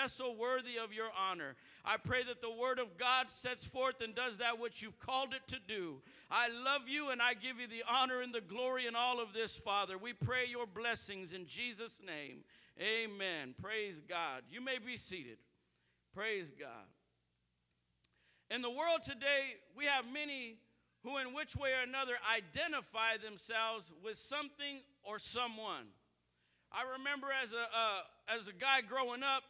vessel worthy of your honor. I pray that the word of God sets forth and does that which you've called it to do. I love you and I give you the honor and the glory in all of this, Father. We pray your blessings in Jesus' name. Amen. Praise God. You may be seated. Praise God. In the world today, we have many who, in which way or another, identify themselves with something or someone. I remember as a, uh, as a guy growing up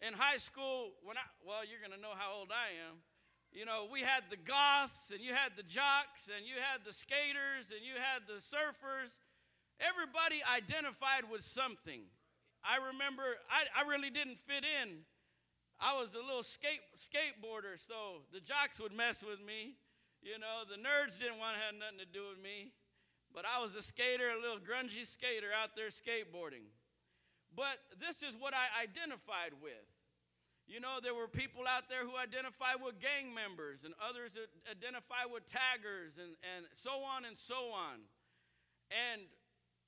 in high school, when I, well, you're going to know how old I am. You know, we had the goths, and you had the jocks, and you had the skaters, and you had the surfers. Everybody identified with something. I remember I, I really didn't fit in. I was a little skate, skateboarder, so the jocks would mess with me. You know, the nerds didn't want to have nothing to do with me. But I was a skater, a little grungy skater out there skateboarding. But this is what I identified with. You know, there were people out there who identify with gang members, and others that identify with taggers, and, and so on and so on. And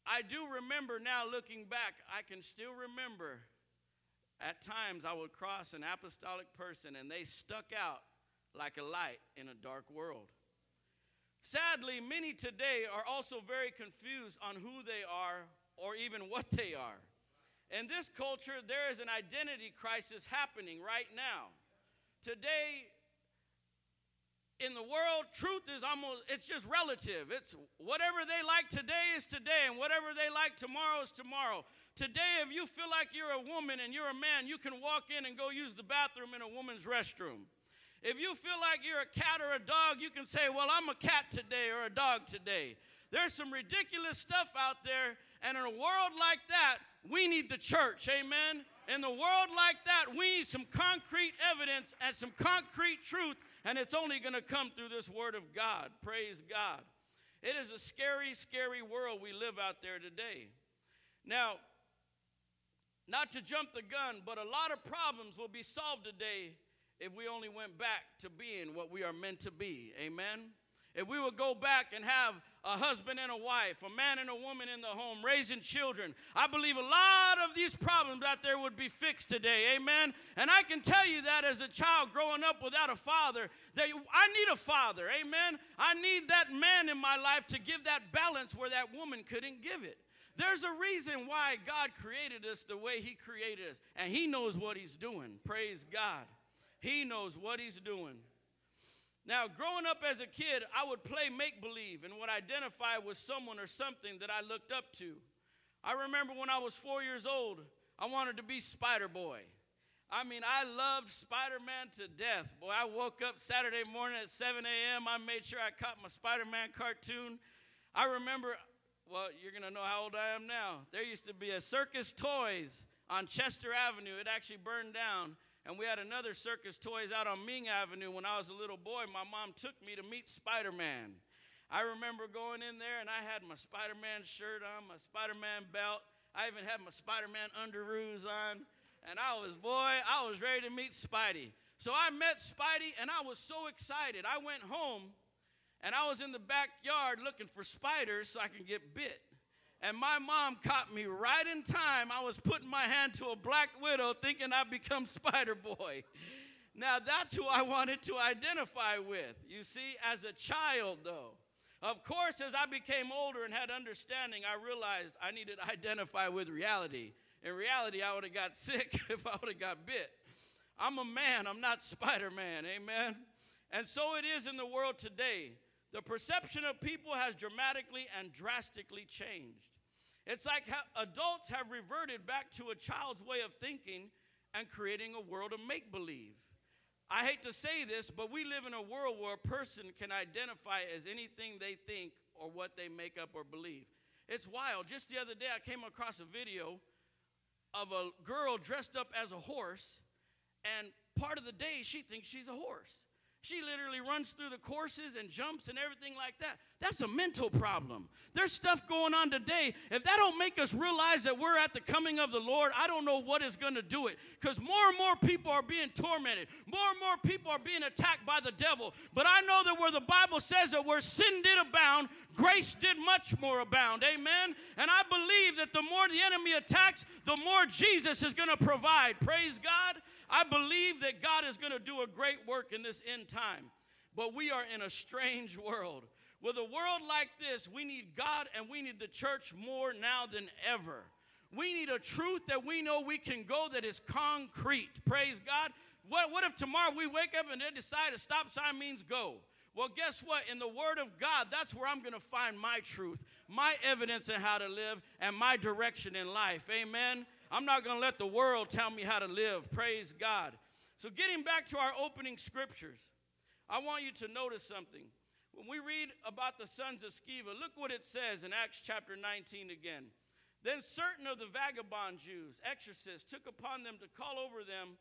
I do remember now looking back, I can still remember at times I would cross an apostolic person and they stuck out like a light in a dark world. Sadly, many today are also very confused on who they are or even what they are. In this culture, there is an identity crisis happening right now. Today, in the world, truth is almost, it's just relative. It's whatever they like today is today, and whatever they like tomorrow is tomorrow. Today, if you feel like you're a woman and you're a man, you can walk in and go use the bathroom in a woman's restroom. If you feel like you're a cat or a dog, you can say, Well, I'm a cat today or a dog today. There's some ridiculous stuff out there, and in a world like that, we need the church. Amen. In the world like that, we need some concrete evidence and some concrete truth, and it's only going to come through this Word of God. Praise God. It is a scary, scary world we live out there today. Now, not to jump the gun, but a lot of problems will be solved today if we only went back to being what we are meant to be. Amen? If we would go back and have a husband and a wife, a man and a woman in the home, raising children, I believe a lot of these problems out there would be fixed today. Amen? And I can tell you that as a child growing up without a father, that I need a father. Amen? I need that man in my life to give that balance where that woman couldn't give it. There's a reason why God created us the way He created us, and He knows what He's doing. Praise God. He knows what he's doing. Now, growing up as a kid, I would play make believe and would identify with someone or something that I looked up to. I remember when I was four years old, I wanted to be Spider Boy. I mean, I loved Spider Man to death. Boy, I woke up Saturday morning at 7 a.m., I made sure I caught my Spider Man cartoon. I remember, well, you're going to know how old I am now. There used to be a Circus Toys on Chester Avenue, it actually burned down. And we had another circus toys out on Ming Avenue when I was a little boy. My mom took me to meet Spider Man. I remember going in there and I had my Spider Man shirt on, my Spider Man belt. I even had my Spider Man underoos on. And I was, boy, I was ready to meet Spidey. So I met Spidey and I was so excited. I went home and I was in the backyard looking for spiders so I can get bit and my mom caught me right in time. I was putting my hand to a black widow thinking I'd become Spider Boy. Now, that's who I wanted to identify with. You see, as a child, though. Of course, as I became older and had understanding, I realized I needed to identify with reality. In reality, I would have got sick if I would have got bit. I'm a man, I'm not Spider Man. Amen? And so it is in the world today. The perception of people has dramatically and drastically changed. It's like adults have reverted back to a child's way of thinking and creating a world of make believe. I hate to say this, but we live in a world where a person can identify as anything they think or what they make up or believe. It's wild. Just the other day, I came across a video of a girl dressed up as a horse, and part of the day she thinks she's a horse. She literally runs through the courses and jumps and everything like that. That's a mental problem. There's stuff going on today. If that don't make us realize that we're at the coming of the Lord, I don't know what is going to do it. Because more and more people are being tormented. More and more people are being attacked by the devil. But I know that where the Bible says that where sin did abound, grace did much more abound. Amen. And I believe that the more the enemy attacks, the more Jesus is going to provide. Praise God. I believe that God is going to do a great work in this end time. But we are in a strange world. With a world like this, we need God and we need the church more now than ever. We need a truth that we know we can go that is concrete. Praise God. What, what if tomorrow we wake up and they decide a stop sign means go? Well, guess what? In the Word of God, that's where I'm going to find my truth, my evidence in how to live, and my direction in life. Amen. I'm not going to let the world tell me how to live. Praise God. So, getting back to our opening scriptures, I want you to notice something. When we read about the sons of Sceva, look what it says in Acts chapter 19 again. Then certain of the vagabond Jews, exorcists, took upon them to call over them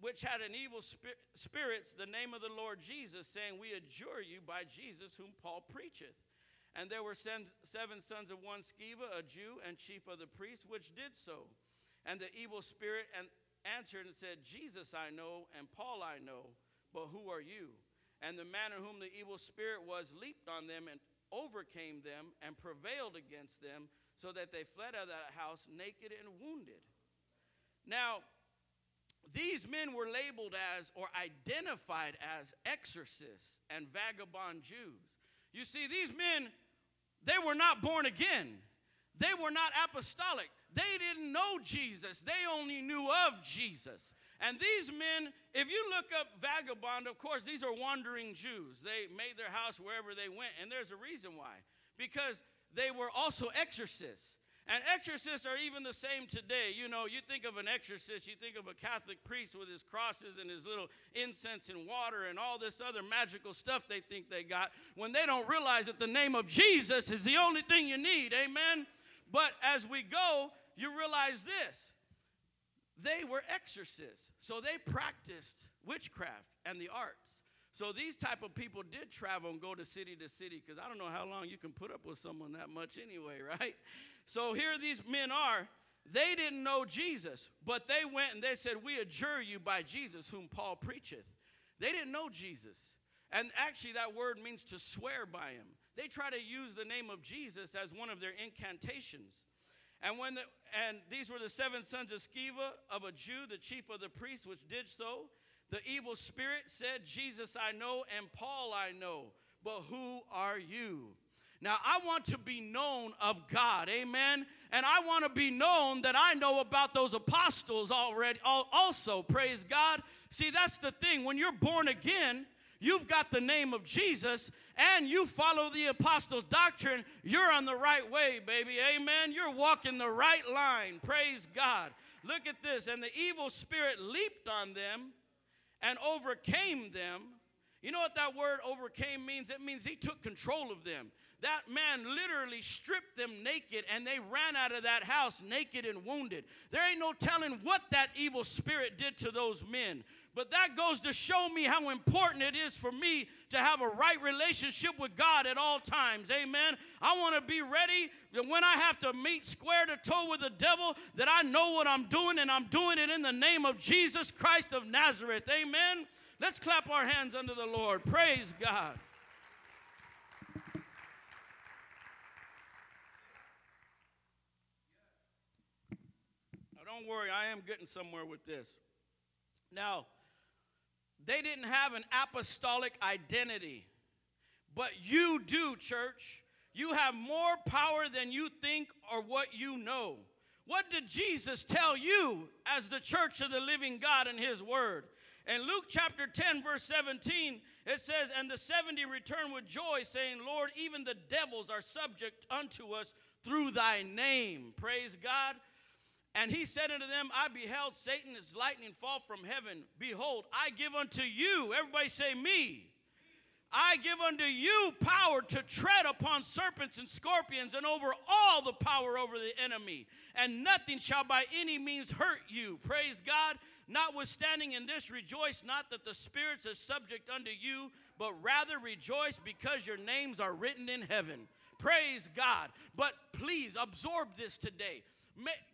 which had an evil spir- spirits the name of the Lord Jesus, saying, We adjure you by Jesus whom Paul preacheth. And there were seven sons of one Sceva, a Jew and chief of the priests, which did so. And the evil spirit answered and said, Jesus I know, and Paul I know, but who are you? And the man in whom the evil spirit was leaped on them and overcame them and prevailed against them, so that they fled out of that house naked and wounded. Now, these men were labeled as or identified as exorcists and vagabond Jews. You see, these men, they were not born again. They were not apostolic. They didn't know Jesus. They only knew of Jesus. And these men, if you look up vagabond, of course, these are wandering Jews. They made their house wherever they went, and there's a reason why. Because they were also exorcists. And exorcists are even the same today. You know, you think of an exorcist, you think of a Catholic priest with his crosses and his little incense and water and all this other magical stuff they think they got when they don't realize that the name of Jesus is the only thing you need. Amen? But as we go, you realize this they were exorcists, so they practiced witchcraft and the arts. So these type of people did travel and go to city to city because I don't know how long you can put up with someone that much anyway, right? So here these men are. They didn't know Jesus, but they went and they said, We adjure you by Jesus, whom Paul preacheth. They didn't know Jesus. And actually, that word means to swear by him. They try to use the name of Jesus as one of their incantations. And when the, and these were the seven sons of Sceva of a Jew, the chief of the priests, which did so. The evil spirit said, Jesus I know, and Paul I know, but who are you? Now, I want to be known of God, amen? And I want to be known that I know about those apostles already, also, praise God. See, that's the thing. When you're born again, you've got the name of Jesus and you follow the apostles' doctrine, you're on the right way, baby, amen? You're walking the right line, praise God. Look at this. And the evil spirit leaped on them and overcame them. You know what that word overcame means? It means he took control of them that man literally stripped them naked and they ran out of that house naked and wounded. There ain't no telling what that evil spirit did to those men. But that goes to show me how important it is for me to have a right relationship with God at all times. Amen. I want to be ready that when I have to meet square to toe with the devil, that I know what I'm doing and I'm doing it in the name of Jesus Christ of Nazareth. Amen. Let's clap our hands under the Lord. Praise God. Now, don't worry, I am getting somewhere with this. Now, they didn't have an apostolic identity, but you do, church. You have more power than you think or what you know. What did Jesus tell you as the church of the living God in His Word? In Luke chapter 10, verse 17, it says, And the 70 returned with joy, saying, Lord, even the devils are subject unto us through thy name. Praise God. And he said unto them, I beheld Satan as lightning fall from heaven. Behold, I give unto you, everybody say me. I give unto you power to tread upon serpents and scorpions and over all the power over the enemy, and nothing shall by any means hurt you. Praise God. Notwithstanding in this, rejoice not that the spirits are subject unto you, but rather rejoice because your names are written in heaven. Praise God. But please absorb this today.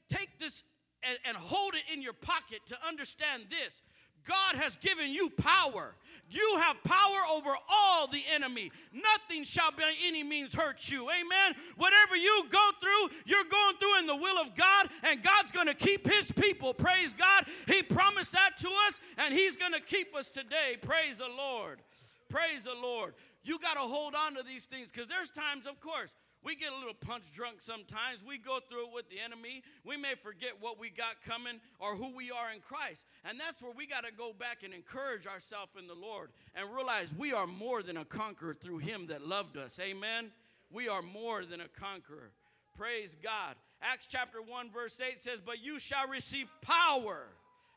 Take this and, hold it in your pocket to understand this. God has given you power. You have power over all the enemy. Nothing shall by any means hurt you. Amen. Whatever you go through, you're going through in the will of God, and God's going to keep his people. Praise God. He promised that to us, and he's going to keep us today. Praise the Lord. Praise the Lord. You got to hold on to these things because there's times, of course, we get a little punch drunk sometimes. We go through it with the enemy. We may forget what we got coming or who we are in Christ. And that's where we got to go back and encourage ourselves in the Lord and realize we are more than a conqueror through Him that loved us. Amen. We are more than a conqueror. Praise God. Acts chapter 1, verse 8 says, But you shall receive power.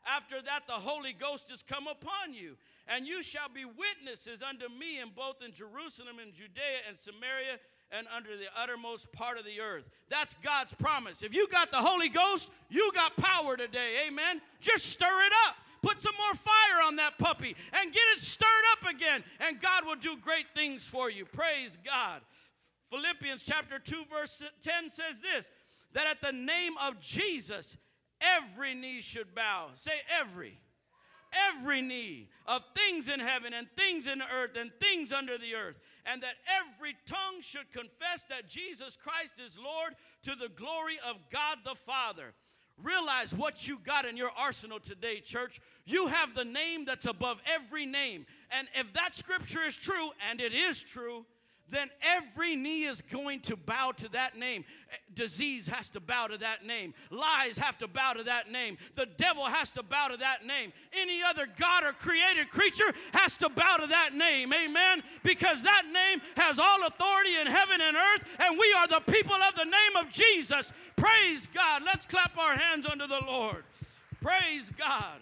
After that, the Holy Ghost is come upon you, and you shall be witnesses unto me in both in Jerusalem and Judea and Samaria and under the uttermost part of the earth. That's God's promise. If you got the Holy Ghost, you got power today. Amen. Just stir it up. Put some more fire on that puppy and get it stirred up again, and God will do great things for you. Praise God. Philippians chapter 2, verse 10 says this that at the name of Jesus, every knee should bow. Say, every every knee of things in heaven and things in the earth and things under the earth, and that every tongue should confess that Jesus Christ is Lord to the glory of God the Father. Realize what you got in your arsenal today, church. You have the name that's above every name. And if that scripture is true, and it is true, then every knee is going to bow to that name. Eh, disease has to bow to that name. Lies have to bow to that name. The devil has to bow to that name. Any other God or created creature has to bow to that name. Amen. Because that name has all authority in heaven and earth, and we are the people of the name of Jesus. Praise God. Let's clap our hands unto the Lord. Praise God.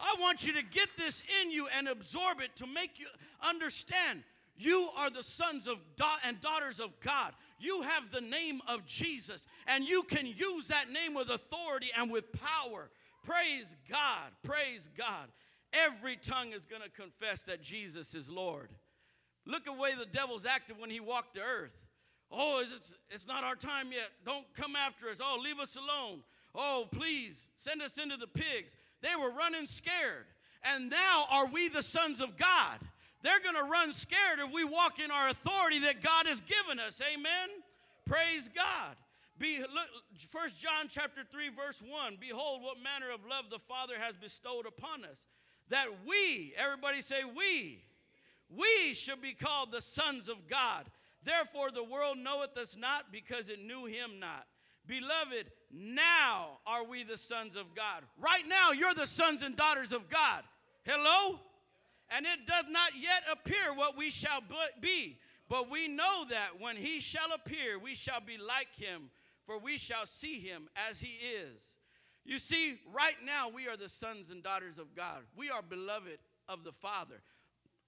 I want you to get this in you and absorb it to make you understand you are the sons of da- and daughters of God. You have the name of Jesus, and you can use that name with authority and with power. Praise God. Praise God. Every tongue is going to confess that Jesus is Lord. Look at the way the devil's acted when he walked the earth. Oh, it's, it's not our time yet. Don't come after us. Oh, leave us alone. Oh, please send us into the pigs. They were running scared. And now are we the sons of God? They're going to run scared if we walk in our authority that God has given us. Amen. Praise God. Be, look, 1 John chapter 3 verse 1 Behold what manner of love the Father has bestowed upon us that we everybody say we we should be called the sons of God therefore the world knoweth us not because it knew him not beloved now are we the sons of God right now you're the sons and daughters of God hello and it does not yet appear what we shall be. But we know that when he shall appear, we shall be like him, for we shall see him as he is. You see, right now we are the sons and daughters of God. We are beloved of the Father.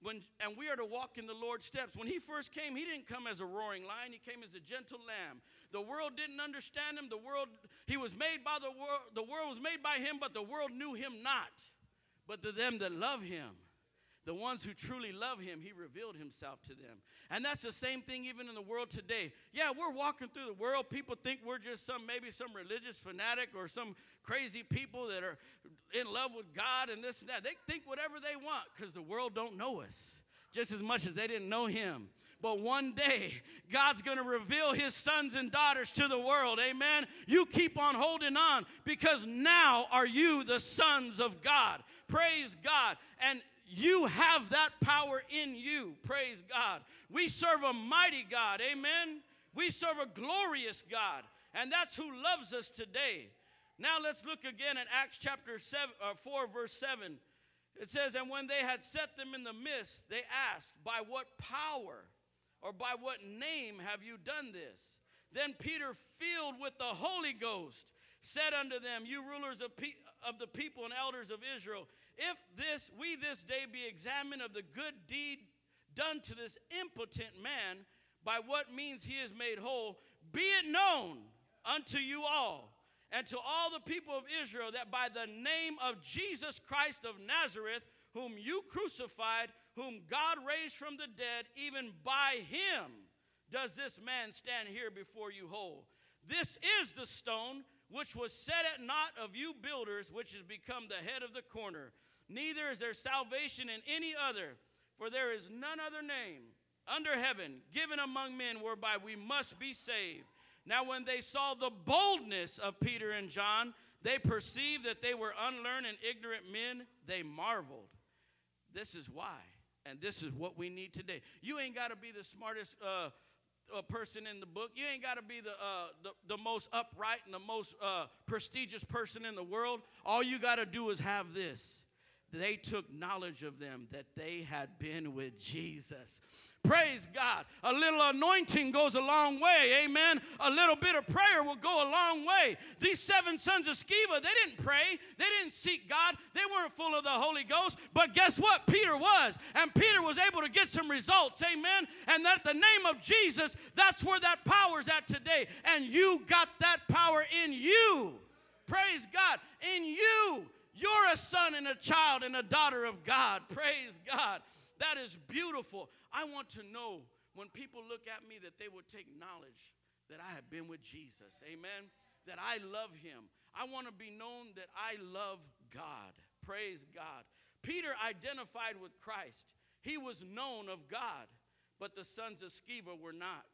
When, and we are to walk in the Lord's steps. When he first came, he didn't come as a roaring lion, he came as a gentle lamb. The world didn't understand him. The world, he was made by the world, the world was made by him, but the world knew him not. But to them that love him, the ones who truly love him, he revealed himself to them. And that's the same thing even in the world today. Yeah, we're walking through the world. People think we're just some, maybe some religious fanatic or some crazy people that are in love with God and this and that. They think whatever they want because the world don't know us just as much as they didn't know him. But one day, God's going to reveal his sons and daughters to the world. Amen. You keep on holding on because now are you the sons of God. Praise God. And you have that power in you. Praise God. We serve a mighty God. Amen. We serve a glorious God. And that's who loves us today. Now let's look again at Acts chapter seven, uh, 4, verse 7. It says, And when they had set them in the midst, they asked, By what power or by what name have you done this? Then Peter, filled with the Holy Ghost, said unto them, You rulers of, pe- of the people and elders of Israel, if this we this day be examined of the good deed done to this impotent man, by what means he is made whole, be it known unto you all and to all the people of Israel that by the name of Jesus Christ of Nazareth, whom you crucified, whom God raised from the dead, even by him does this man stand here before you whole. This is the stone which was set at naught of you builders, which has become the head of the corner. Neither is there salvation in any other, for there is none other name under heaven given among men whereby we must be saved. Now, when they saw the boldness of Peter and John, they perceived that they were unlearned and ignorant men. They marveled. This is why, and this is what we need today. You ain't got to be the smartest uh, uh, person in the book. You ain't got to be the, uh, the, the, most upright and the most uh, prestigious person in the world. All you got to do is have this. They took knowledge of them that they had been with Jesus. Praise God. A little anointing goes a long way. Amen. A little bit of prayer will go a long way. These seven sons of Sceva, they didn't pray. They didn't seek God. They weren't full of the Holy Ghost. But guess what? Peter was. And Peter was able to get some results. Amen. And that the name of Jesus, that's where that power's at today. And you got that power in you. Praise God. In you. You're a son and a child and a daughter of God. Praise God. That is beautiful. I want to know when people look at me that they would take knowledge that I have been with Jesus. Amen. That I love him. I want to be known that I love God. Praise God. Peter identified with Christ. He was known of God, but the sons of Sceva were not.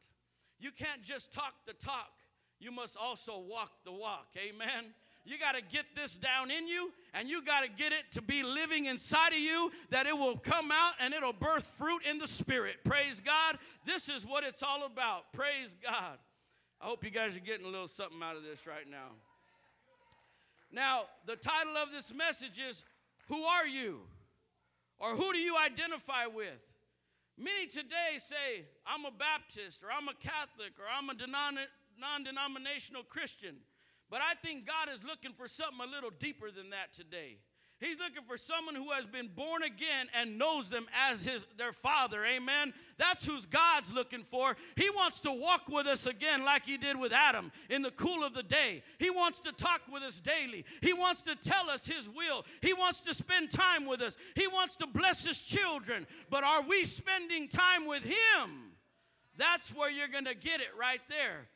You can't just talk the talk, you must also walk the walk. Amen. You got to get this down in you, and you got to get it to be living inside of you, that it will come out and it'll birth fruit in the spirit. Praise God. This is what it's all about. Praise God. I hope you guys are getting a little something out of this right now. Now, the title of this message is Who Are You? Or Who do you identify with? Many today say, I'm a Baptist, or I'm a Catholic, or I'm a non denominational Christian. But I think God is looking for something a little deeper than that today. He's looking for someone who has been born again and knows them as his their father. Amen. That's who's God's looking for. He wants to walk with us again like he did with Adam in the cool of the day. He wants to talk with us daily. He wants to tell us his will. He wants to spend time with us. He wants to bless his children. But are we spending time with him? That's where you're going to get it right there.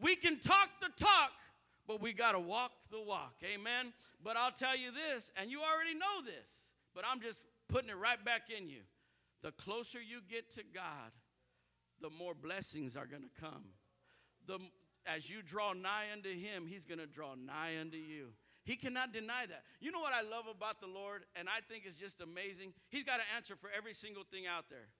We can talk the talk, but we got to walk the walk. Amen. But I'll tell you this, and you already know this, but I'm just putting it right back in you. The closer you get to God, the more blessings are going to come. The, as you draw nigh unto Him, He's going to draw nigh unto you. He cannot deny that. You know what I love about the Lord, and I think it's just amazing? He's got an answer for every single thing out there.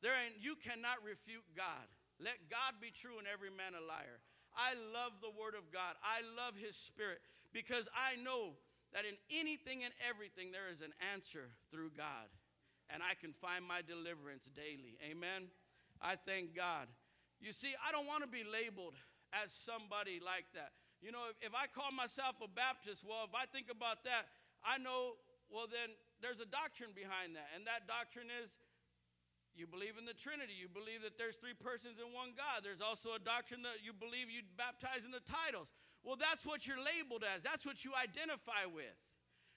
There ain't, you cannot refute God. Let God be true and every man a liar. I love the Word of God. I love His Spirit because I know that in anything and everything there is an answer through God. And I can find my deliverance daily. Amen. I thank God. You see, I don't want to be labeled as somebody like that. You know, if, if I call myself a Baptist, well, if I think about that, I know, well, then there's a doctrine behind that. And that doctrine is you believe in the Trinity. You believe that there's three persons in one God. There's also a doctrine that you believe you baptize in the titles. Well, that's what you're labeled as. That's what you identify with.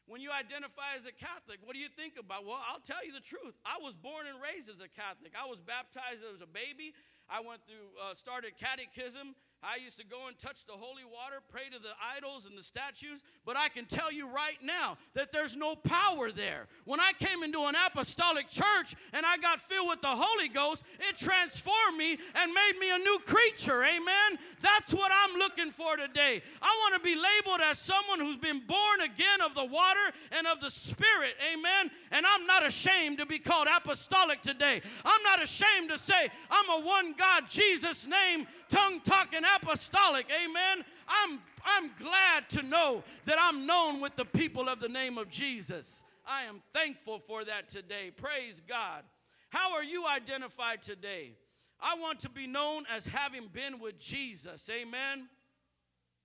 When you identify as a Catholic, what do you think about? Well, I'll tell you the truth. I was born and raised as a Catholic. I was baptized as a baby. I went through, uh, started catechism. I used to go and touch the holy water, pray to the idols and the statues, but I can tell you right now that there's no power there. When I came into an apostolic church and I got filled with the Holy Ghost, it transformed me and made me a new creature. Amen. That's what I'm looking for today. I want to be labeled as someone who's been born again of the water and of the Spirit. Amen. And I'm not ashamed to be called apostolic today. I'm not ashamed to say I'm a one God, Jesus name, tongue talking apostolic. Amen. I'm, I'm glad to know that I'm known with the people of the name of Jesus. I am thankful for that today. Praise God. How are you identified today? I want to be known as having been with Jesus. Amen.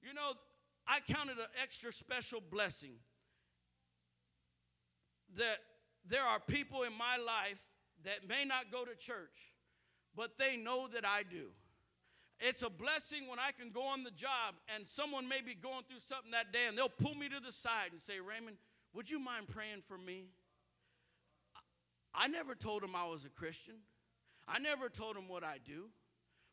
You know, I counted an extra special blessing that there are people in my life that may not go to church, but they know that I do. It's a blessing when I can go on the job and someone may be going through something that day and they'll pull me to the side and say, Raymond, would you mind praying for me? I never told them I was a Christian. I never told them what I do.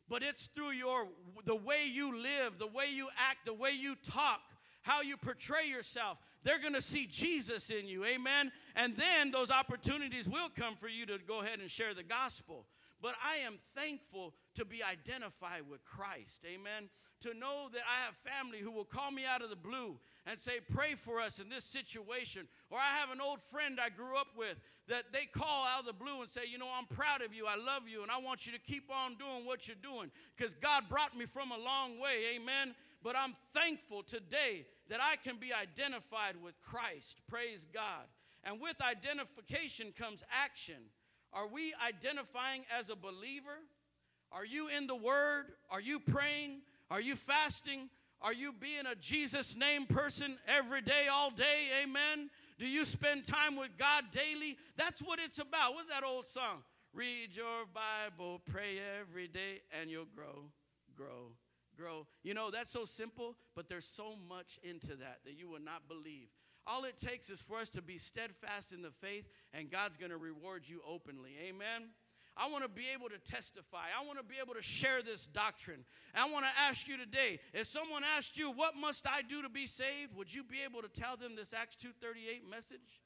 But it's through your the way you live, the way you act, the way you talk, how you portray yourself. They're going to see Jesus in you. Amen. And then those opportunities will come for you to go ahead and share the gospel. But I am thankful to be identified with Christ. Amen. To know that I have family who will call me out of the blue and say, Pray for us in this situation. Or I have an old friend I grew up with that they call out of the blue and say, You know, I'm proud of you. I love you. And I want you to keep on doing what you're doing because God brought me from a long way. Amen. But I'm thankful today that I can be identified with Christ. Praise God. And with identification comes action. Are we identifying as a believer? Are you in the Word? Are you praying? Are you fasting? Are you being a Jesus name person every day, all day? Amen. Do you spend time with God daily? That's what it's about. What's that old song? Read your Bible, pray every day, and you'll grow, grow, grow. You know, that's so simple, but there's so much into that that you will not believe. All it takes is for us to be steadfast in the faith, and God's going to reward you openly. Amen. I want to be able to testify. I want to be able to share this doctrine. And I want to ask you today, if someone asked you, what must I do to be saved? Would you be able to tell them this Acts 2:38 message?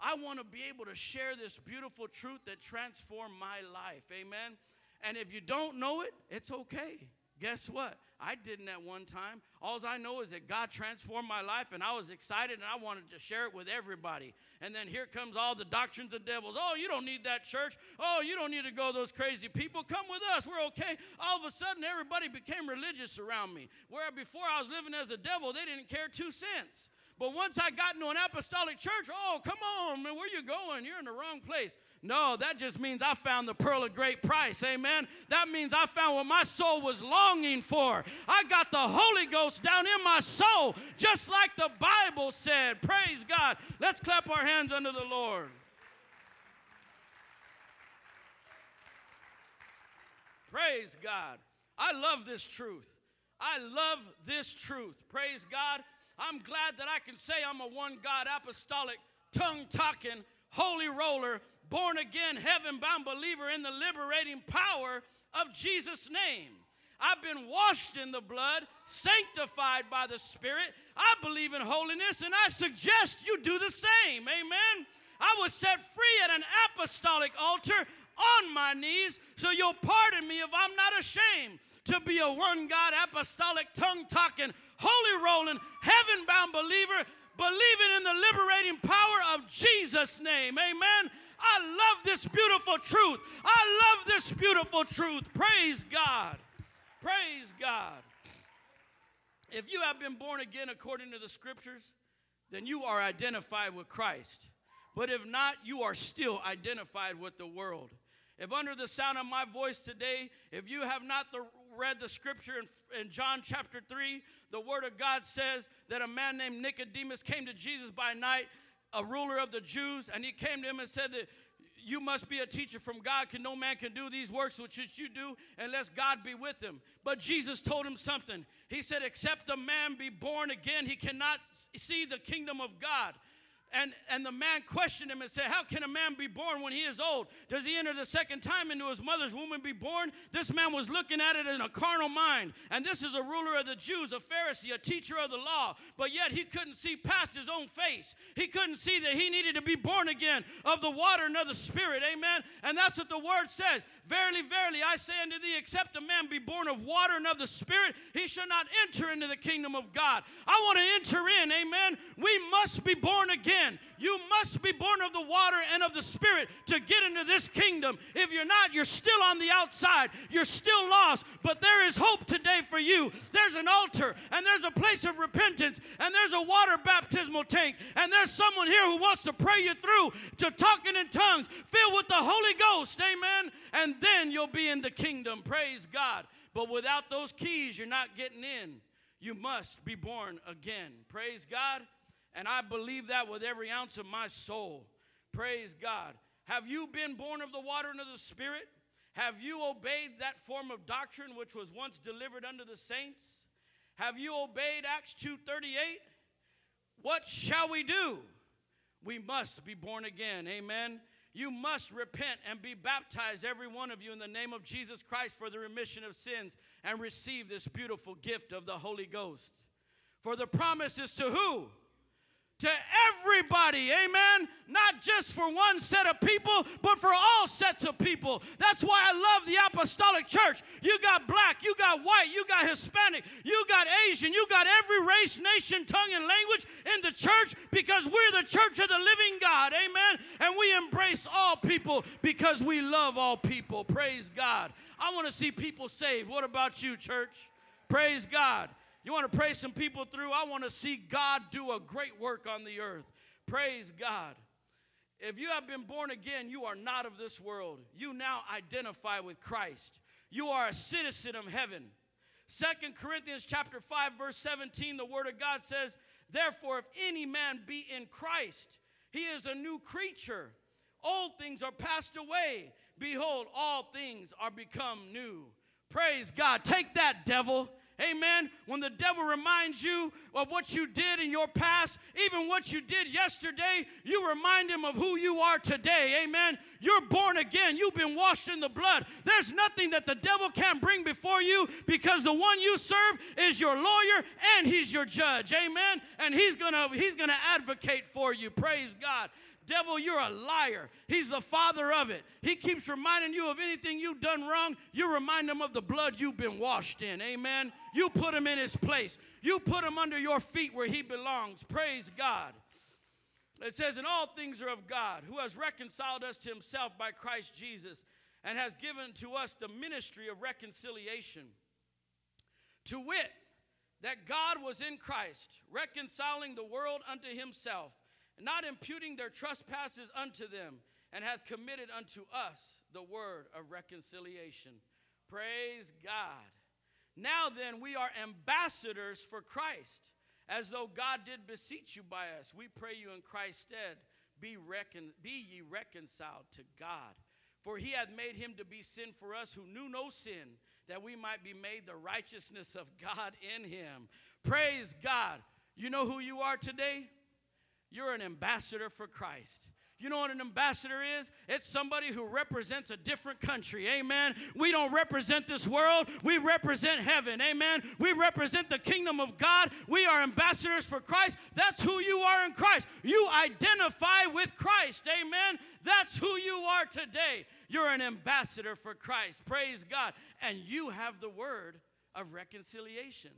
I want to be able to share this beautiful truth that transformed my life. Amen. And if you don't know it, it's okay. Guess what? I didn't at one time. All I know is that God transformed my life and I was excited and I wanted to share it with everybody. And then here comes all the doctrines of devils. Oh, you don't need that church. Oh, you don't need to go those crazy people. Come with us. We're okay. All of a sudden, everybody became religious around me. Where before I was living as a devil, they didn't care two cents. But once I got into an apostolic church, oh, come on, man, where you going? You're in the wrong place. No, that just means I found the pearl of great price. Amen. That means I found what my soul was longing for. I got the Holy Ghost down in my soul, just like the Bible said. Praise God. Let's clap our hands under the Lord. Praise God. I love this truth. I love this truth. Praise God. I'm glad that I can say I'm a one God apostolic, tongue talking, holy roller, born again, heaven bound believer in the liberating power of Jesus' name. I've been washed in the blood, sanctified by the Spirit. I believe in holiness, and I suggest you do the same. Amen. I was set free at an apostolic altar on my knees, so you'll pardon me if I'm not ashamed to be a one God apostolic, tongue talking, holy rolling, heaven bound believer, believing in the liberating power of Jesus' name. Amen. I love this beautiful truth. I love this beautiful truth. Praise God. Praise God. If you have been born again according to the scriptures, then you are identified with Christ. But if not, you are still identified with the world. If under the sound of my voice today, if you have not the, read the scripture in, in John chapter 3, the word of God says that a man named Nicodemus came to Jesus by night a ruler of the Jews, and he came to him and said that you must be a teacher from God, can no man can do these works which you do unless God be with him. But Jesus told him something. He said, Except a man be born again, he cannot see the kingdom of God. And, and the man questioned him and said, How can a man be born when he is old? Does he enter the second time into his mother's womb and be born? This man was looking at it in a carnal mind. And this is a ruler of the Jews, a Pharisee, a teacher of the law. But yet he couldn't see past his own face. He couldn't see that he needed to be born again of the water and of the Spirit. Amen. And that's what the word says. Verily, verily, I say unto thee, except a man be born of water and of the Spirit, he shall not enter into the kingdom of God. I want to enter in. Amen. We must be born again You must be born of the water and of the Spirit to get into this kingdom. If you're not, you're still on the outside. You're still lost. But there is hope today for you. There's an altar, and there's a place of repentance, and there's a water baptismal tank, and there's someone here who wants to pray you through to talking in tongues, filled with the Holy Ghost. Amen. And then you'll be in the kingdom. Praise God. But without those keys, you're not getting in. You must be born again. Praise God. And I believe that with every ounce of my soul. Praise God. Have you been born of the water and of the Spirit? Have you obeyed that form of doctrine which was once delivered unto the saints? Have you obeyed Acts 2:38? What shall we do? We must be born again. Amen. You must repent and be baptized, every one of you, in the name of Jesus Christ for the remission of sins and receive this beautiful gift of the Holy Ghost. For the promise is to who? To everybody, amen? Not just for one set of people, but for all sets of people. That's why I love the apostolic church. You got black, you got white, you got Hispanic, you got Asian, you got every race, nation, tongue, and language in the church because we're the church of the living God, amen? And we embrace all people because we love all people. Praise God. I want to see people saved. What about you, church? Praise God. You want to pray some people through? I want to see God do a great work on the earth. Praise God. If you have been born again, you are not of this world. You now identify with Christ. You are a citizen of heaven. Second Corinthians chapter 5 verse 17 the word of God says, "Therefore if any man be in Christ, he is a new creature. Old things are passed away; behold, all things are become new." Praise God. Take that devil. Amen. When the devil reminds you of what you did in your past, even what you did yesterday, you remind him of who you are today. Amen. You're born again. You've been washed in the blood. There's nothing that the devil can't bring before you because the one you serve is your lawyer and he's your judge. Amen. And he's going to he's going to advocate for you. Praise God. Devil, you're a liar. He's the father of it. He keeps reminding you of anything you've done wrong. You remind him of the blood you've been washed in. Amen. You put him in his place. You put him under your feet where he belongs. Praise God. It says, And all things are of God, who has reconciled us to himself by Christ Jesus, and has given to us the ministry of reconciliation. To wit, that God was in Christ, reconciling the world unto himself not imputing their trespasses unto them, and hath committed unto us the word of reconciliation. Praise God. Now then, we are ambassadors for Christ, as though God did beseech you by us. We pray you in Christ's stead, be, recon- be ye reconciled to God. For he hath made him to be sin for us who knew no sin, that we might be made the righteousness of God in him. Praise God. You know who you are today? You're an ambassador for Christ. You know what an ambassador is? It's somebody who represents a different country. Amen. We don't represent this world, we represent heaven. Amen. We represent the kingdom of God. We are ambassadors for Christ. That's who you are in Christ. You identify with Christ. Amen. That's who you are today. You're an ambassador for Christ. Praise God. And you have the word of reconciliation.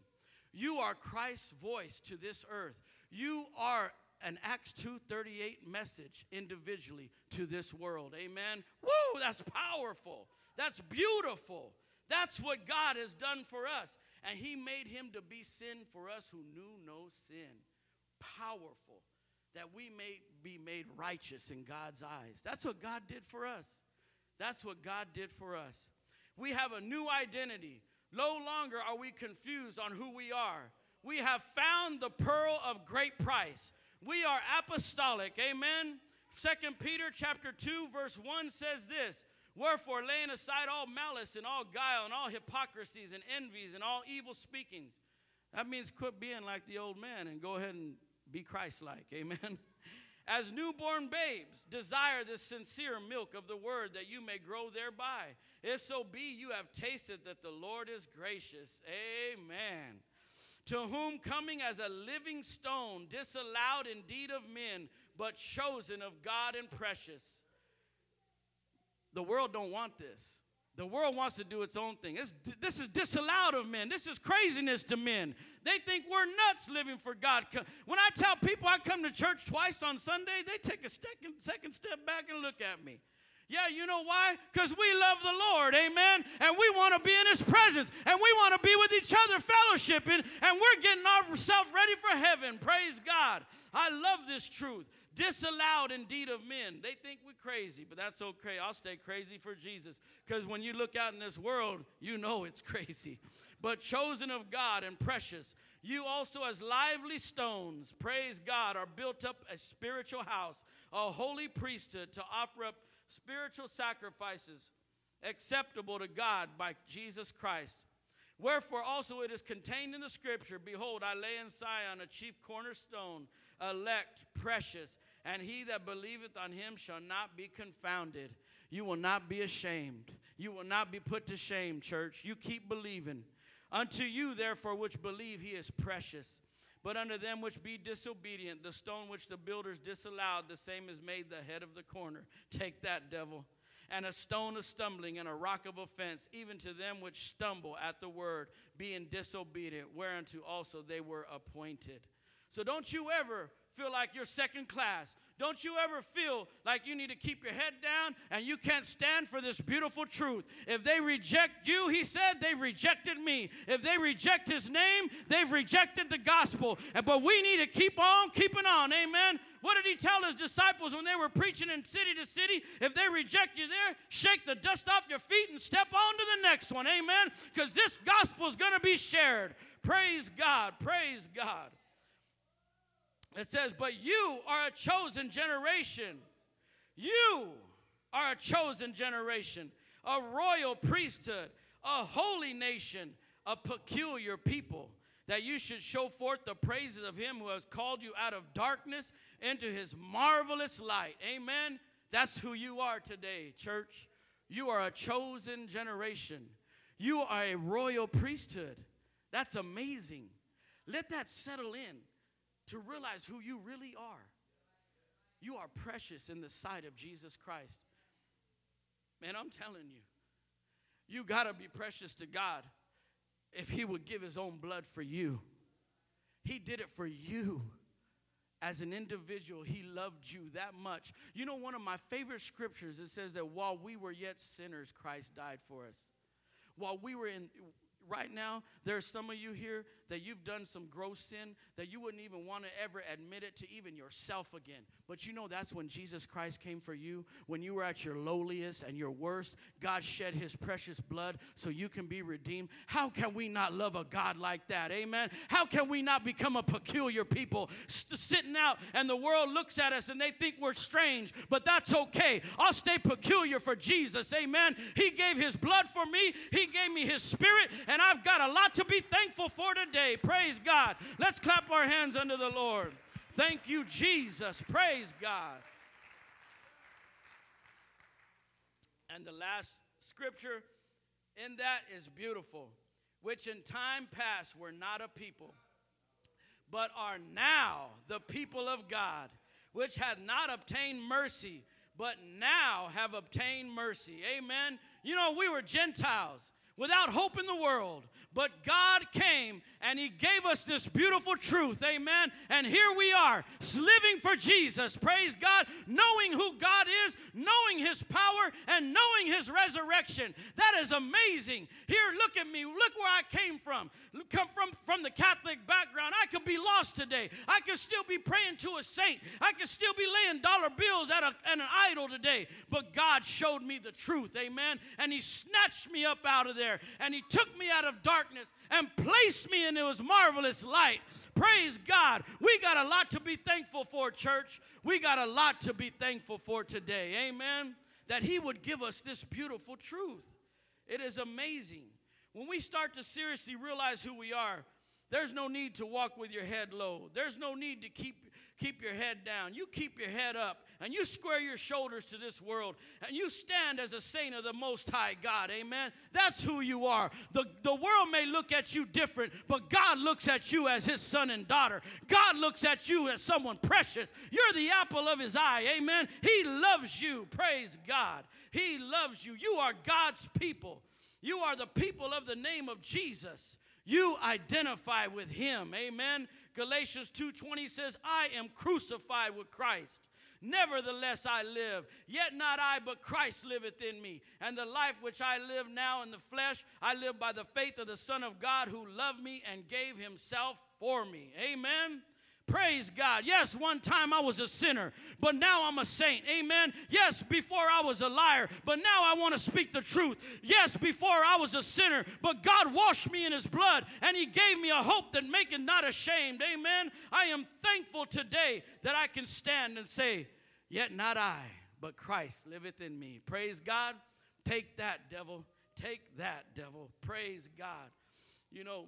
You are Christ's voice to this earth. You are an Acts 2:38 message individually to this world. Amen. Woo, that's powerful. That's beautiful. That's what God has done for us. And he made him to be sin for us who knew no sin. Powerful. That we may be made righteous in God's eyes. That's what God did for us. That's what God did for us. We have a new identity. No longer are we confused on who we are. We have found the pearl of great price. We are apostolic. Amen. Second Peter chapter 2 verse 1 says this, Wherefore laying aside all malice and all guile and all hypocrisies and envies and all evil speakings. That means quit being like the old man and go ahead and be Christ-like. Amen. As newborn babes, desire the sincere milk of the word that you may grow thereby. If so be you have tasted that the Lord is gracious. Amen to whom coming as a living stone, disallowed indeed of men, but chosen of God and precious. The world don't want this. The world wants to do its own thing. It's, this is disallowed of men. This is craziness to men. They think we're nuts living for God. When I tell people I come to church twice on Sunday, they take a second, second step back and look at me. Yeah, you know why? Because we love the Lord, amen? And we want to be in His presence, and we want to be with each other, fellowshipping, and we're getting ourselves ready for heaven. Praise God. I love this truth. Disallowed indeed of men. They think we're crazy, but that's okay. I'll stay crazy for Jesus. Because when you look out in this world, you know it's crazy. But chosen of God and precious. You also, as lively stones, praise God, are built up a spiritual house, a holy priesthood to offer up spiritual sacrifices acceptable to God by Jesus Christ. Wherefore also it is contained in the scripture Behold, I lay in Sion a chief cornerstone, elect, precious, and he that believeth on him shall not be confounded. You will not be ashamed. You will not be put to shame, church. You keep believing. Unto you, therefore, which believe, he is precious. But unto them which be disobedient, the stone which the builders disallowed, the same is made the head of the corner. Take that, devil. And a stone of stumbling and a rock of offense, even to them which stumble at the word, being disobedient, whereunto also they were appointed. So don't you ever feel like you're second class. Don't you ever feel like you need to keep your head down and you can't stand for this beautiful truth. If they reject you, he said, they've rejected me. If they reject his name, they've rejected the gospel. But we need to keep on keeping on. Amen. What did he tell his disciples when they were preaching in city to city? If they reject you there, shake the dust off your feet and step on to the next one. Amen. Because this gospel is going to be shared. Praise God. Praise God. It says, But you are a chosen generation. You are a chosen generation, a royal priesthood, a holy nation, a peculiar people, that you should show forth the praises of him who has called you out of darkness into his marvelous light. Amen. That's who you are today, church. You are a chosen generation. You are a royal priesthood. That's amazing. Let that settle in to realize who you really are. You are precious in the sight of Jesus Christ. Man, I'm telling you, you got to be precious to God if He would give His own blood for you. He did it for you. As an individual, He loved you that much. You know, one of my favorite scriptures, it says that while we were yet sinners, Christ died for us. While we were in, right now, there's some of you here that you've done some gross sin that you wouldn't even want to ever admit it to even yourself again. But you know that's when Jesus Christ came for you. When you were at your lowliest and your worst, God shed his precious blood so you can be redeemed. How can we not love a God like that? Amen. How can we not become a peculiar people st- sitting out and the world looks at us and they think we're strange, but that's okay. I'll stay peculiar for Jesus. Amen. He gave his blood for me. He gave me his spirit and I've got a lot to be thankful for today. Praise God. Let's clap our hands unto the Lord. Thank you, Jesus. Praise God. And the last scripture in that is beautiful, which in time past were not a people, but are now the people of God, which had not obtained mercy, but now have obtained mercy. Amen. You know, we were Gentiles without hope in the world. But God came and He gave us this beautiful truth, amen. And here we are, living for Jesus, praise God, knowing who God is, knowing His power, and knowing His resurrection. That is amazing. Here, look at me, look where I came from. Come from, from the Catholic background. I could be lost today. I could still be praying to a saint. I could still be laying dollar bills at, a, at an idol today. But God showed me the truth, amen. And He snatched me up out of there, and He took me out of darkness and placed me in his marvelous light. Praise God. We got a lot to be thankful for, church. We got a lot to be thankful for today. Amen. That he would give us this beautiful truth. It is amazing. When we start to seriously realize who we are, there's no need to walk with your head low. There's no need to keep keep your head down. You keep your head up and you square your shoulders to this world and you stand as a saint of the Most High God. Amen. That's who you are. The, the world may look at you different, but God looks at you as his son and daughter. God looks at you as someone precious. You're the apple of his eye. Amen. He loves you. Praise God. He loves you. You are God's people. You are the people of the name of Jesus. You identify with him. Amen. Galatians 2:20 says, "I am crucified with Christ. Nevertheless I live, yet not I, but Christ liveth in me. And the life which I live now in the flesh, I live by the faith of the Son of God who loved me and gave himself for me." Amen. Praise God. Yes, one time I was a sinner, but now I'm a saint. Amen. Yes, before I was a liar, but now I want to speak the truth. Yes, before I was a sinner, but God washed me in his blood and he gave me a hope that maketh not ashamed. Amen. I am thankful today that I can stand and say, Yet not I, but Christ liveth in me. Praise God. Take that, devil. Take that, devil. Praise God. You know,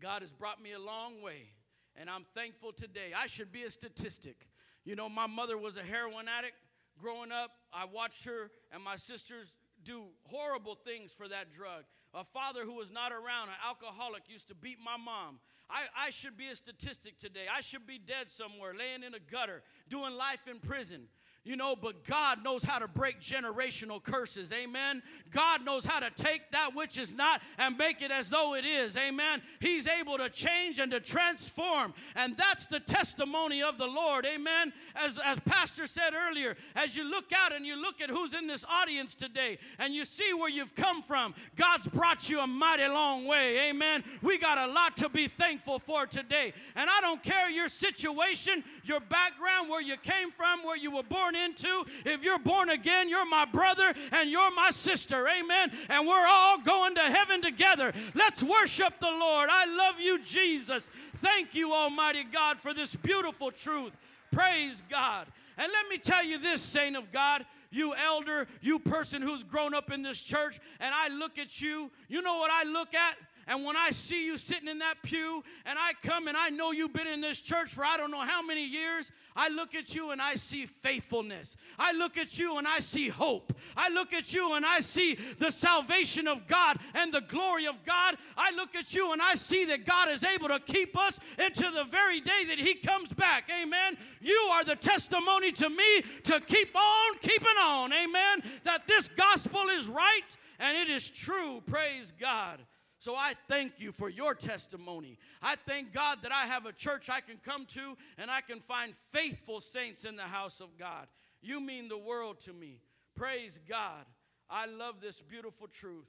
God has brought me a long way, and I'm thankful today. I should be a statistic. You know, my mother was a heroin addict. Growing up, I watched her and my sisters do horrible things for that drug. A father who was not around, an alcoholic, used to beat my mom. I, I should be a statistic today. I should be dead somewhere, laying in a gutter, doing life in prison. You know, but God knows how to break generational curses. Amen. God knows how to take that which is not and make it as though it is. Amen. He's able to change and to transform. And that's the testimony of the Lord. Amen. As, as Pastor said earlier, as you look out and you look at who's in this audience today and you see where you've come from, God's brought you a mighty long way. Amen. We got a lot to be thankful for today. And I don't care your situation, your background, where you came from, where you were born born into. If you're born again, you're my brother and you're my sister. Amen. And we're all going to heaven together. Let's worship the Lord. I love you, Jesus. Thank you, Almighty God, for this beautiful truth. Praise God. And let me tell you this, saint of God, you elder, you person who's grown up in this church, and I look at you, you know what I look at? And when I see you sitting in that pew and I come and I know you've been in this church for I don't know how many years, I look at you and I see faithfulness. I look at you and I see hope. I look at you and I see the salvation of God and the glory of God. I look at you and I see that God is able to keep us into the very day that He comes back. Amen. You are the testimony to me to keep on keeping on. Amen. That this gospel is right and it is true. Praise God. So I thank you for your testimony. I thank God that I have a church I can come to and I can find faithful saints in the house of God. You mean the world to me. Praise God. I love this beautiful truth.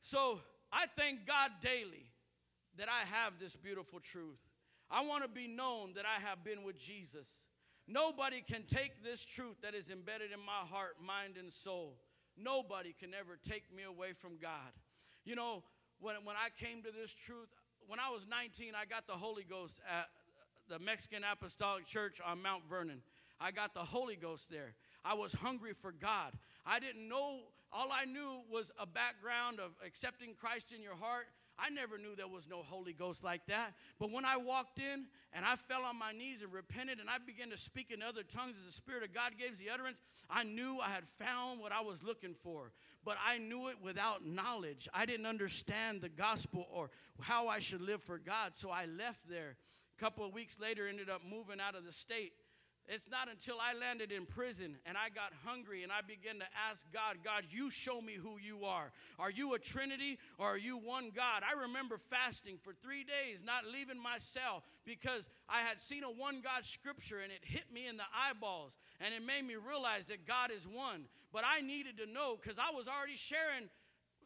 So I thank God daily that I have this beautiful truth. I want to be known that I have been with Jesus. Nobody can take this truth that is embedded in my heart, mind, and soul. Nobody can ever take me away from God. You know, when, when I came to this truth, when I was 19, I got the Holy Ghost at the Mexican Apostolic Church on Mount Vernon. I got the Holy Ghost there. I was hungry for God. I didn't know, all I knew was a background of accepting Christ in your heart I never knew there was no Holy Ghost like that. But when I walked in and I fell on my knees and repented and I began to speak in other tongues as the Spirit of God gave the utterance, I knew I had found what I was looking for. But I knew it without knowledge. I didn't understand the gospel or how I should live for God. So I left there. A couple of weeks later, ended up moving out of the state it's not until I landed in prison and I got hungry and I began to ask God, God, you show me who you are. Are you a Trinity or are you one God? I remember fasting for three days, not leaving my cell because I had seen a one God scripture and it hit me in the eyeballs and it made me realize that God is one. But I needed to know because I was already sharing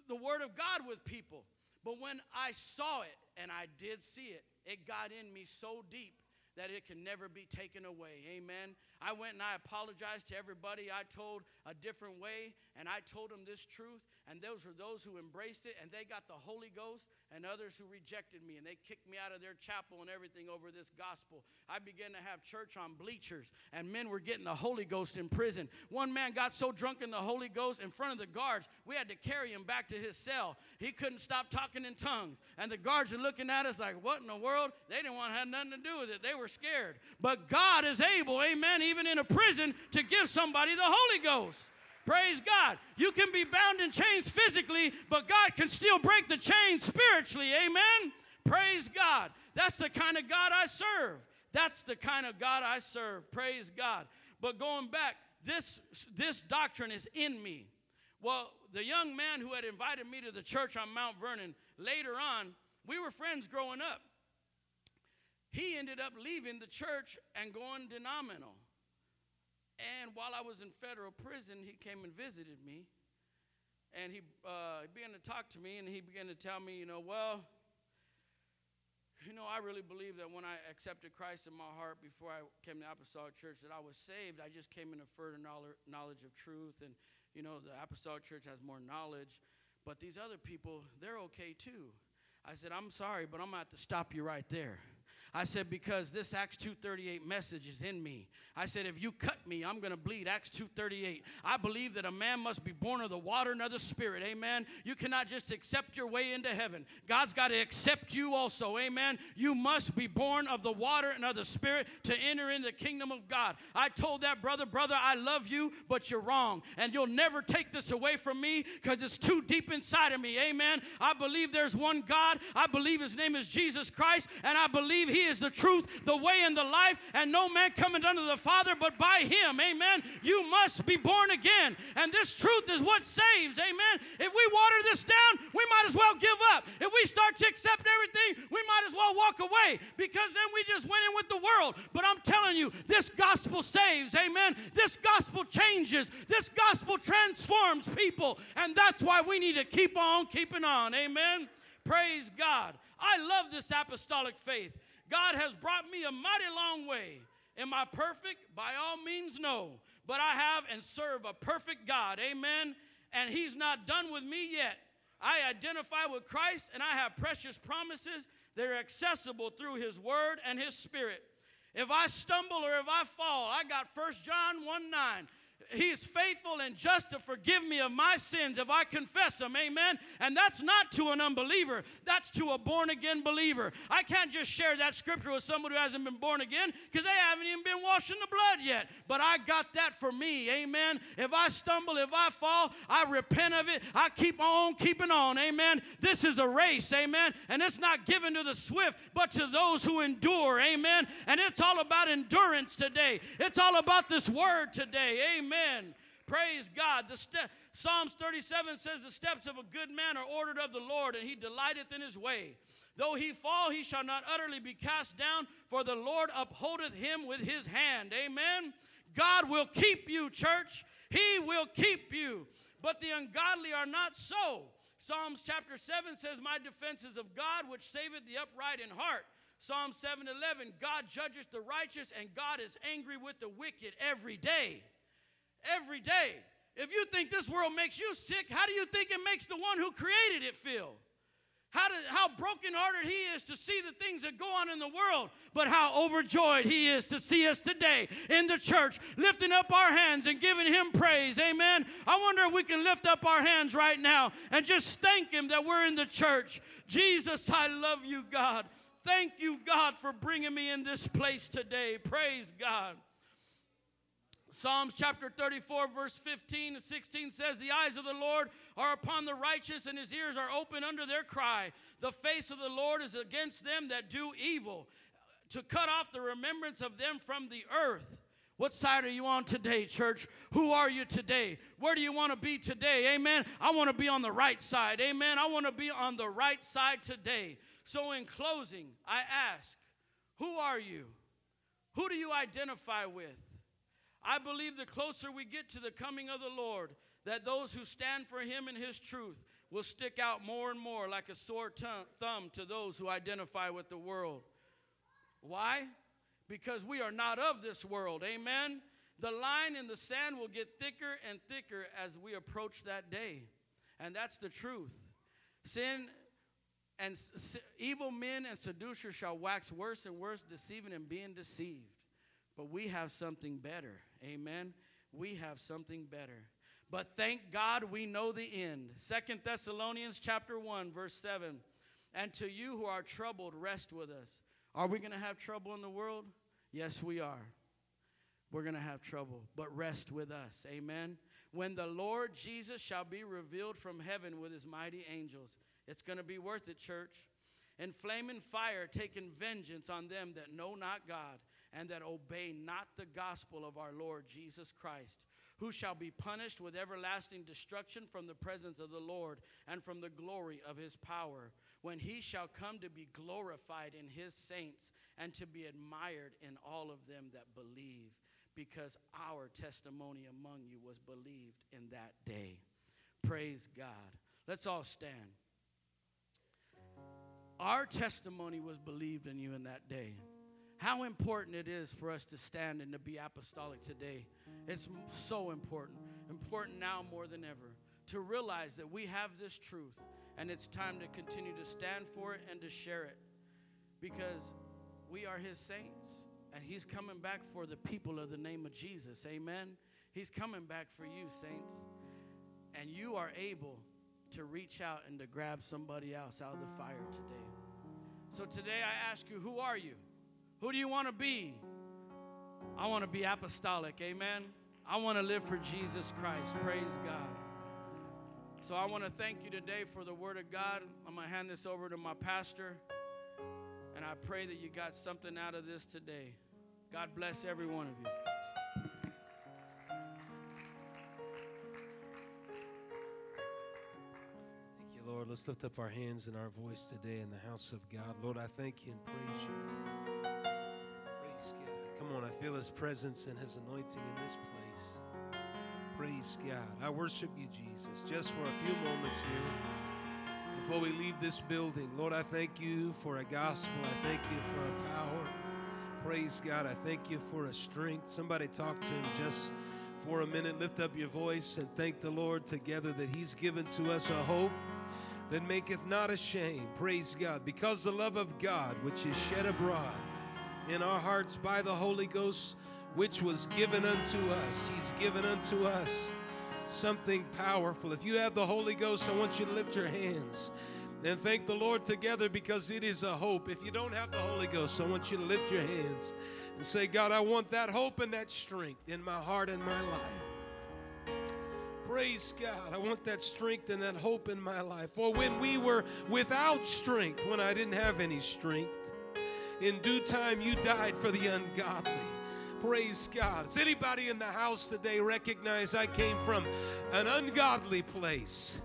the word of God with people. But when I saw it, and I did see it, it got in me so deep that it can never be taken away. Amen. I went and I apologized to everybody. I told a different way, and I told them this truth. And those were those who embraced it, and they got the Holy Ghost, and others who rejected me, and they kicked me out of their chapel and everything over this gospel. I began to have church on bleachers, and men were getting the Holy Ghost in prison. One man got so drunk in the Holy Ghost in front of the guards, we had to carry him back to his cell. He couldn't stop talking in tongues, and the guards were looking at us like, What in the world? They didn't want to have nothing to do with it. They were scared. But God is able, amen, even in a prison, to give somebody the Holy Ghost. Praise God. You can be bound in chains physically, but God can still break the chains spiritually. Amen. Praise God. That's the kind of God I serve. That's the kind of God I serve. Praise God. But going back, this, this doctrine is in me. Well, the young man who had invited me to the church on Mount Vernon, later on, we were friends growing up. He ended up leaving the church and going denominational. And while I was in federal prison, he came and visited me. And he, uh, began to talk to me, and he began to tell me, you know, well, you know, I really believe that when I accepted Christ in my heart before I came to Apostolic Church, that I was saved. I just came in a further knowledge of truth. And, you know, the Apostolic Church has more knowledge. But these other people, they're okay too. I said, I'm sorry, but I'm going to have to stop you right there. I said, because this Acts 2.38 message is in me. I said, if you cut me, I'm going to bleed. Acts 2.38. I believe that a man must be born of the water and of the Spirit. Amen. You cannot just accept your way into heaven. God's got to accept you also. Amen. You must be born of the water and of the Spirit to enter in the kingdom of God. I told that brother, brother, I love you, but you're wrong. And you'll never take this away from me because it's too deep inside of me. Amen. I believe there's one God. I believe his name is Jesus Christ. And I believe he is the truth, the way, and the life. And no man cometh unto the Father but by him. Amen. You must be born again. And this truth is what saves. Amen. If we water this down, we might as well give up. If we start to accept everything, we might as well walk away because then we just went in with the world. But I'm telling you, this gospel saves. Amen. This gospel changes. This gospel transforms people. And that's why we need to keep on keeping on. Amen. Praise God. I love this apostolic faith. God has brought me a mighty long way. Am I perfect? By all means, no. But I have and serve a perfect God. Amen. And He's not done with me yet. I identify with Christ and I have precious promises that are accessible through His Word and His Spirit. If I stumble or if I fall, I got 1 John 1 9. He is faithful and just to forgive me of my sins if I confess them. Amen. And that's not to an unbeliever, that's to a born again believer. I can't just share that scripture with somebody who hasn't been born again because they haven't even been washed in the blood yet. But I got that for me. Amen. If I stumble, if I fall, I repent of it. I keep on keeping on. Amen. This is a race. Amen. And it's not given to the swift, but to those who endure. Amen. And it's all about endurance today. It's all about this word today. Amen. Amen. Praise God. The ste- Psalms 37 says, The steps of a good man are ordered of the Lord, and he delighteth in his way. Though he fall, he shall not utterly be cast down, for the Lord upholdeth him with his hand. Amen. God will keep you, church. He will keep you. But the ungodly are not so. Psalms chapter 7 says, My defense is of God, which saveth the upright in heart. Psalm 7:11, God judges the righteous, and God is angry with the wicked every day every day. If you think this world makes you sick, how do you think it makes the one who created it feel? How, does, how brokenhearted he is to see the things that go on in the world, but how overjoyed he is to see us today in the church, lifting up our hands and giving him praise. Amen. I wonder if we can lift up our hands right now and just thank him that we're in the church. Jesus, I love you, God. Thank you, God, for bringing me in this place today. Praise God. Psalms chapter 34, verse 15 and 16 says, The eyes of the Lord are upon the righteous, and his ears are open under their cry. The face of the Lord is against them that do evil, to cut off the remembrance of them from the earth. What side are you on today, church? Who are you today? Where do you want to be today? Amen. I want to be on the right side. Amen. I want to be on the right side today. So, in closing, I ask, who are you? Who do you identify with? I believe the closer we get to the coming of the Lord, that those who stand for him and his truth will stick out more and more like a sore t- thumb to those who identify with the world. Why? Because we are not of this world. Amen. The line in the sand will get thicker and thicker as we approach that day. And that's the truth. Sin and s- evil men and seducers shall wax worse and worse, deceiving and being deceived. But we have something better. Amen. We have something better. But thank God we know the end. Second Thessalonians chapter 1 verse 7. And to you who are troubled rest with us. Are we going to have trouble in the world? Yes, we are. We're going to have trouble, but rest with us. Amen. When the Lord Jesus shall be revealed from heaven with his mighty angels, it's going to be worth it, church. In flaming fire, taking vengeance on them that know not God and that obey not the gospel of our Lord Jesus Christ, who shall be punished with everlasting destruction from the presence of the Lord and from the glory of his power, when he shall come to be glorified in his saints and to be admired in all of them that believe, because our testimony among you was believed in that day. Praise God. Let's all stand. Our testimony was believed in you in that day how important it is for us to stand and to be apostolic today. It's so important, important now more than ever, to realize that we have this truth and it's time to continue to stand for it and to share it. Because We are his saints, and he's coming back for the people of the name of Jesus. Amen. He's coming back for you, saints. And you are able to reach out and to grab somebody else out of the fire today. So today I ask you, who are you? Who do you want to be? I want to be apostolic. Amen. I want to live for Jesus Christ. Praise God. So I want to thank you today for the word of God. I'm going to hand this over to my pastor. And I pray that you got something out of this today. God bless every one of you. Thank you, Lord. Let's lift up our hands and our voice today in the house of God. Lord, I thank you and praise you. On, I feel His presence and His anointing in this place. Praise God. I worship you, Jesus, just for a few moments here before we leave this building. Lord, I thank you for a gospel. I thank you for a power. Praise God. I thank you for a strength. Somebody talk to Him just for a minute. Lift up your voice and thank the Lord together that He's given to us a hope that maketh not ashamed. Praise God. Because the love of God, which is shed abroad in our hearts by the Holy Ghost, which was given unto us, He's given unto us something powerful. If you have the Holy Ghost, I want you to lift your hands and thank the Lord together because it is a hope. If you don't have the Holy Ghost, I want you to lift your hands and say, God, I want that hope and that strength in my heart and my life. Praise God. I want that strength and that hope in my life. For when we were without strength, when I didn't have any strength, in due time you died for the ungodly. Praise God. Does anybody in the house today recognize I came from an ungodly place?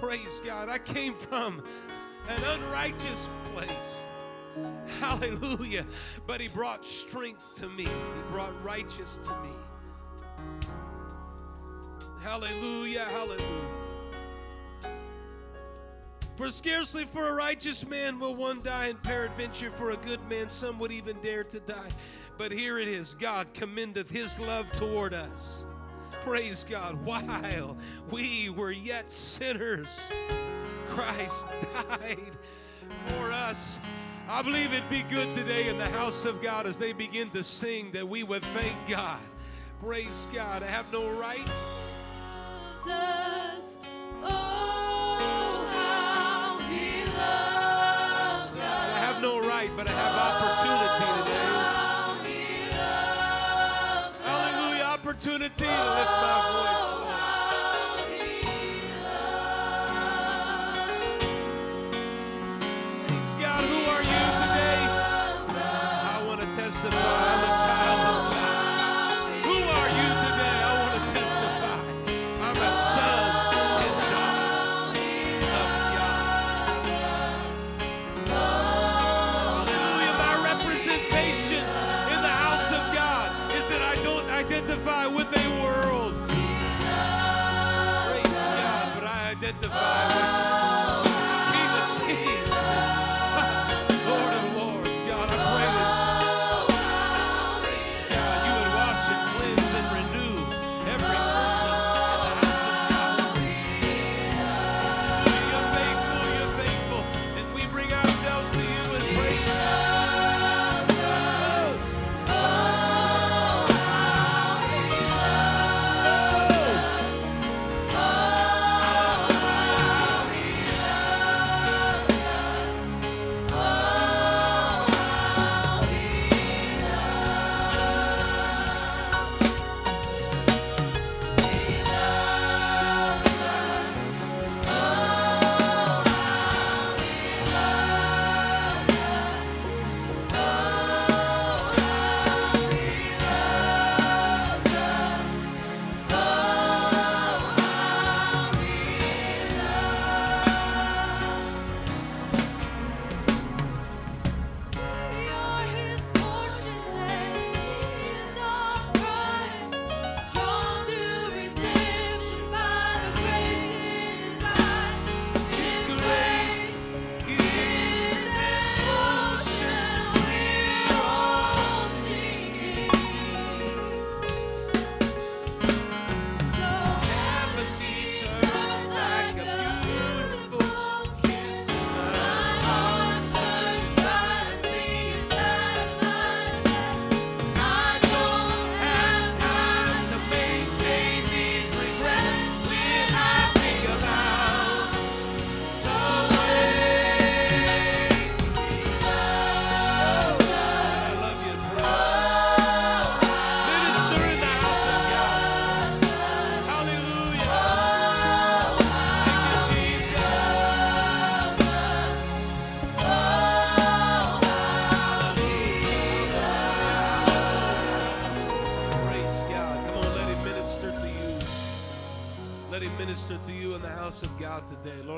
Praise God. I came from an unrighteous place. Hallelujah. But He brought strength to me, He brought righteous to me. Hallelujah, hallelujah. For scarcely for a righteous man will one die, and peradventure for a good man some would even dare to die. But here it is God commendeth his love toward us. Praise God. While we were yet sinners, Christ died for us. I believe it'd be good today in the house of God as they begin to sing that we would thank God. Praise God. I have no right. Right, but I have opportunity today. How he loves us. Hallelujah. Opportunity to lift my voice.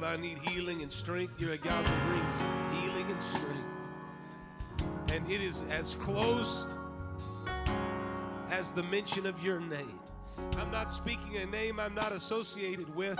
I need healing and strength. You're a God that brings healing and strength. And it is as close as the mention of your name. I'm not speaking a name I'm not associated with.